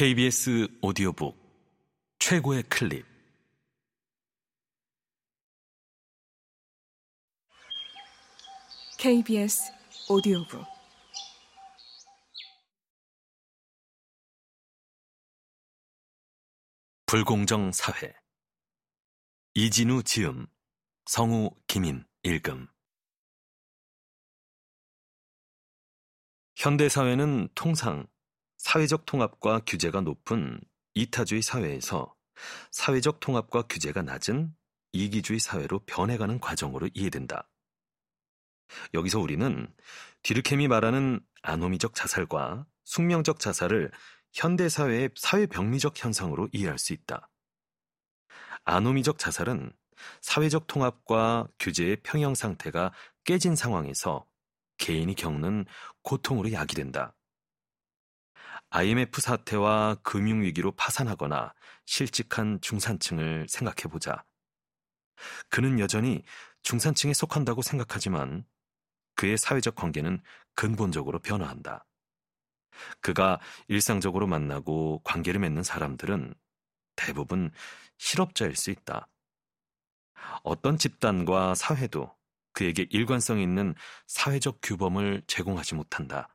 KBS 오디오북 최고의 클립. KBS 오디오북. 불공정 사회. 이진우 지음 성우 김인 읽음 현대 사회는 통상 사회적 통합과 규제가 높은 이타주의 사회에서 사회적 통합과 규제가 낮은 이기주의 사회로 변해가는 과정으로 이해된다. 여기서 우리는 디르켐이 말하는 아노미적 자살과 숙명적 자살을 현대 사회의 사회병리적 현상으로 이해할 수 있다. 아노미적 자살은 사회적 통합과 규제의 평형 상태가 깨진 상황에서 개인이 겪는 고통으로 야기된다. IMF 사태와 금융위기로 파산하거나 실직한 중산층을 생각해보자. 그는 여전히 중산층에 속한다고 생각하지만 그의 사회적 관계는 근본적으로 변화한다. 그가 일상적으로 만나고 관계를 맺는 사람들은 대부분 실업자일 수 있다. 어떤 집단과 사회도 그에게 일관성 있는 사회적 규범을 제공하지 못한다.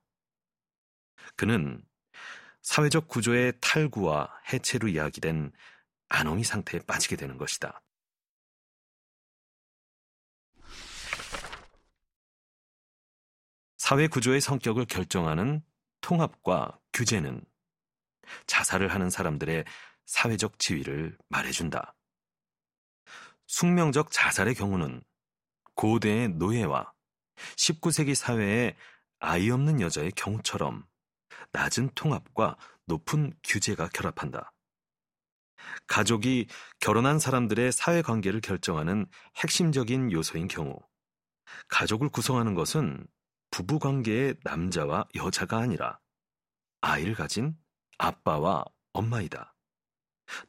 그는 사회적 구조의 탈구와 해체로 이야기된 아노미 상태에 빠지게 되는 것이다. 사회 구조의 성격을 결정하는 통합과 규제는 자살을 하는 사람들의 사회적 지위를 말해준다. 숙명적 자살의 경우는 고대의 노예와 19세기 사회의 아이 없는 여자의 경우처럼 낮은 통합과 높은 규제가 결합한다. 가족이 결혼한 사람들의 사회관계를 결정하는 핵심적인 요소인 경우, 가족을 구성하는 것은 부부관계의 남자와 여자가 아니라 아이를 가진 아빠와 엄마이다.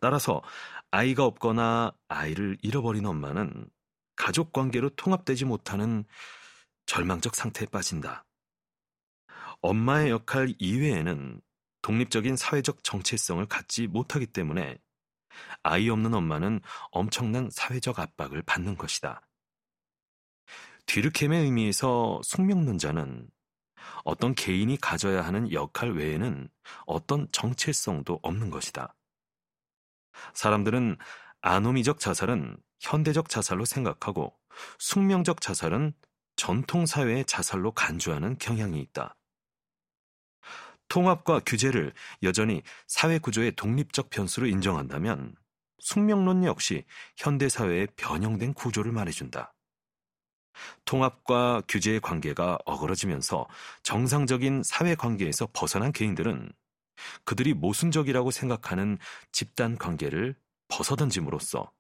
따라서 아이가 없거나 아이를 잃어버린 엄마는 가족 관계로 통합되지 못하는 절망적 상태에 빠진다. 엄마의 역할 이외에는 독립적인 사회적 정체성을 갖지 못하기 때문에 아이 없는 엄마는 엄청난 사회적 압박을 받는 것이다. 뒤르켐의 의미에서 숙명론자는 어떤 개인이 가져야 하는 역할 외에는 어떤 정체성도 없는 것이다. 사람들은 아노미적 자살은 현대적 자살로 생각하고 숙명적 자살은 전통사회의 자살로 간주하는 경향이 있다. 통합과 규제를 여전히 사회 구조의 독립적 변수로 인정한다면 숙명론 역시 현대 사회의 변형된 구조를 말해준다. 통합과 규제의 관계가 어그러지면서 정상적인 사회 관계에서 벗어난 개인들은 그들이 모순적이라고 생각하는 집단 관계를 벗어던짐으로써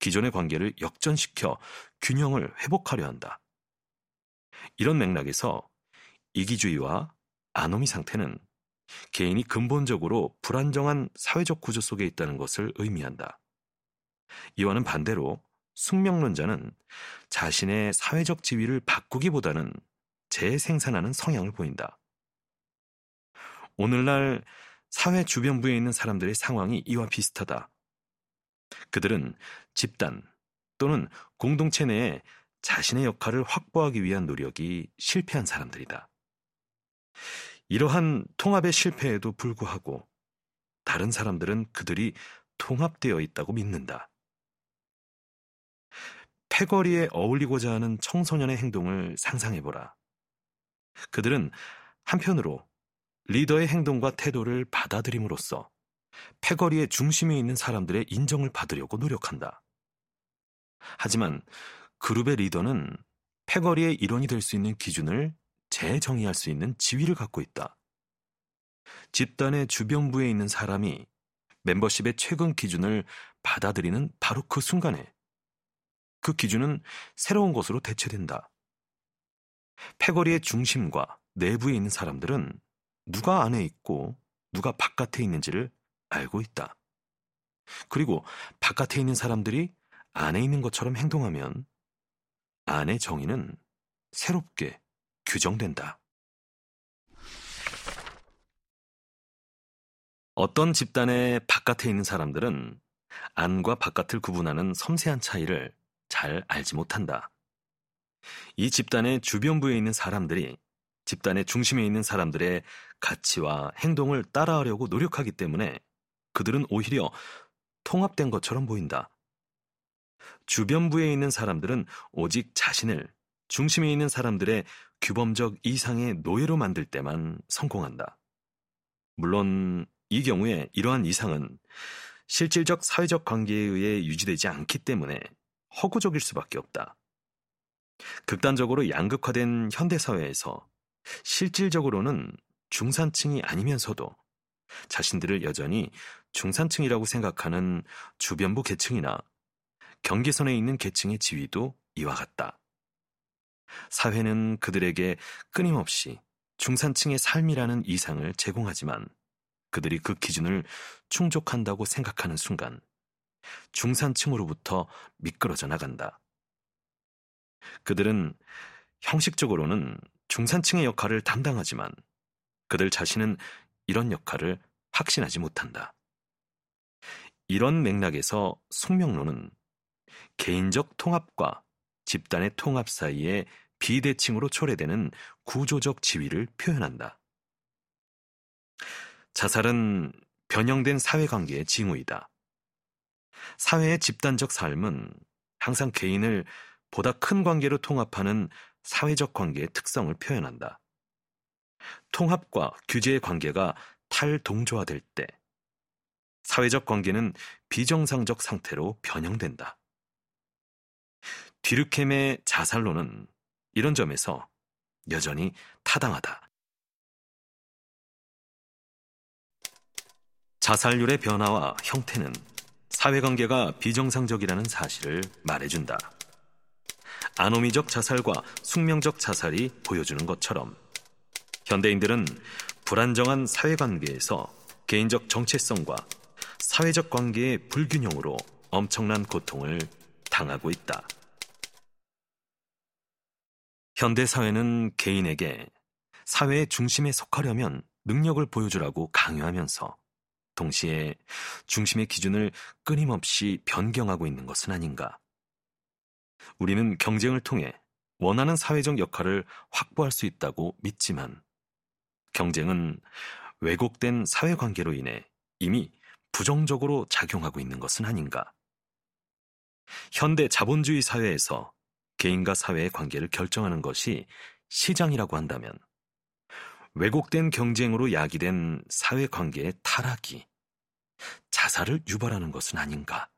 기존의 관계를 역전시켜 균형을 회복하려 한다. 이런 맥락에서 이기주의와 아노미 상태는 개인이 근본적으로 불안정한 사회적 구조 속에 있다는 것을 의미한다. 이와는 반대로 숙명론자는 자신의 사회적 지위를 바꾸기보다는 재생산하는 성향을 보인다. 오늘날 사회 주변부에 있는 사람들의 상황이 이와 비슷하다. 그들은 집단 또는 공동체 내에 자신의 역할을 확보하기 위한 노력이 실패한 사람들이다. 이러한 통합의 실패에도 불구하고 다른 사람들은 그들이 통합되어 있다고 믿는다. 패거리에 어울리고자 하는 청소년의 행동을 상상해보라. 그들은 한편으로 리더의 행동과 태도를 받아들임으로써 패거리의 중심에 있는 사람들의 인정을 받으려고 노력한다. 하지만 그룹의 리더는 패거리의 일원이 될 수 있는 기준을 재정의할 수 있는 지위를 갖고 있다. 집단의 주변부에 있는 사람이 멤버십의 최근 기준을 받아들이는 바로 그 순간에 그 기준은 새로운 것으로 대체된다. 패거리의 중심과 내부에 있는 사람들은 누가 안에 있고 누가 바깥에 있는지를 알고 있다. 그리고 바깥에 있는 사람들이 안에 있는 것처럼 행동하면 안의 정의는 새롭게 규정된다. 어떤 집단의 바깥에 있는 사람들은 안과 바깥을 구분하는 섬세한 차이를 잘 알지 못한다. 이 집단의 주변부에 있는 사람들이 집단의 중심에 있는 사람들의 가치와 행동을 따라하려고 노력하기 때문에 그들은 오히려 통합된 것처럼 보인다. 주변부에 있는 사람들은 오직 자신을 중심에 있는 사람들의 규범적 이상의 노예로 만들 때만 성공한다. 물론 이 경우에 이러한 이상은 실질적 사회적 관계에 의해 유지되지 않기 때문에 허구적일 수밖에 없다. 극단적으로 양극화된 현대사회에서 실질적으로는 중산층이 아니면서도 자신들을 여전히 중산층이라고 생각하는 주변부 계층이나 경계선에 있는 계층의 지위도 이와 같다. 사회는 그들에게 끊임없이 중산층의 삶이라는 이상을 제공하지만 그들이 그 기준을 충족한다고 생각하는 순간 중산층으로부터 미끄러져 나간다. 그들은 형식적으로는 중산층의 역할을 담당하지만 그들 자신은 이런 역할을 확신하지 못한다. 이런 맥락에서 숙명론은 개인적 통합과 집단의 통합 사이에 비대칭으로 초래되는 구조적 지위를 표현한다. 자살은 변형된 사회관계의 징후이다. 사회의 집단적 삶은 항상 개인을 보다 큰 관계로 통합하는 사회적 관계의 특성을 표현한다. 통합과 규제의 관계가 탈동조화될 때 사회적 관계는 비정상적 상태로 변형된다. 뒤르켐의 자살론은 이런 점에서 여전히 타당하다. 자살률의 변화와 형태는 사회관계가 비정상적이라는 사실을 말해준다. 아노미적 자살과 숙명적 자살이 보여주는 것처럼 현대인들은 불안정한 사회관계에서 개인적 정체성과 사회적 관계의 불균형으로 엄청난 고통을 당하고 있다. 현대 사회는 개인에게 사회의 중심에 속하려면 능력을 보여주라고 강요하면서 동시에 중심의 기준을 끊임없이 변경하고 있는 것은 아닌가. 우리는 경쟁을 통해 원하는 사회적 역할을 확보할 수 있다고 믿지만 경쟁은 왜곡된 사회 관계로 인해 이미 부정적으로 작용하고 있는 것은 아닌가. 현대 자본주의 사회에서 개인과 사회의 관계를 결정하는 것이 시장이라고 한다면 왜곡된 경쟁으로 야기된 사회 관계의 타락이 자살을 유발하는 것은 아닌가.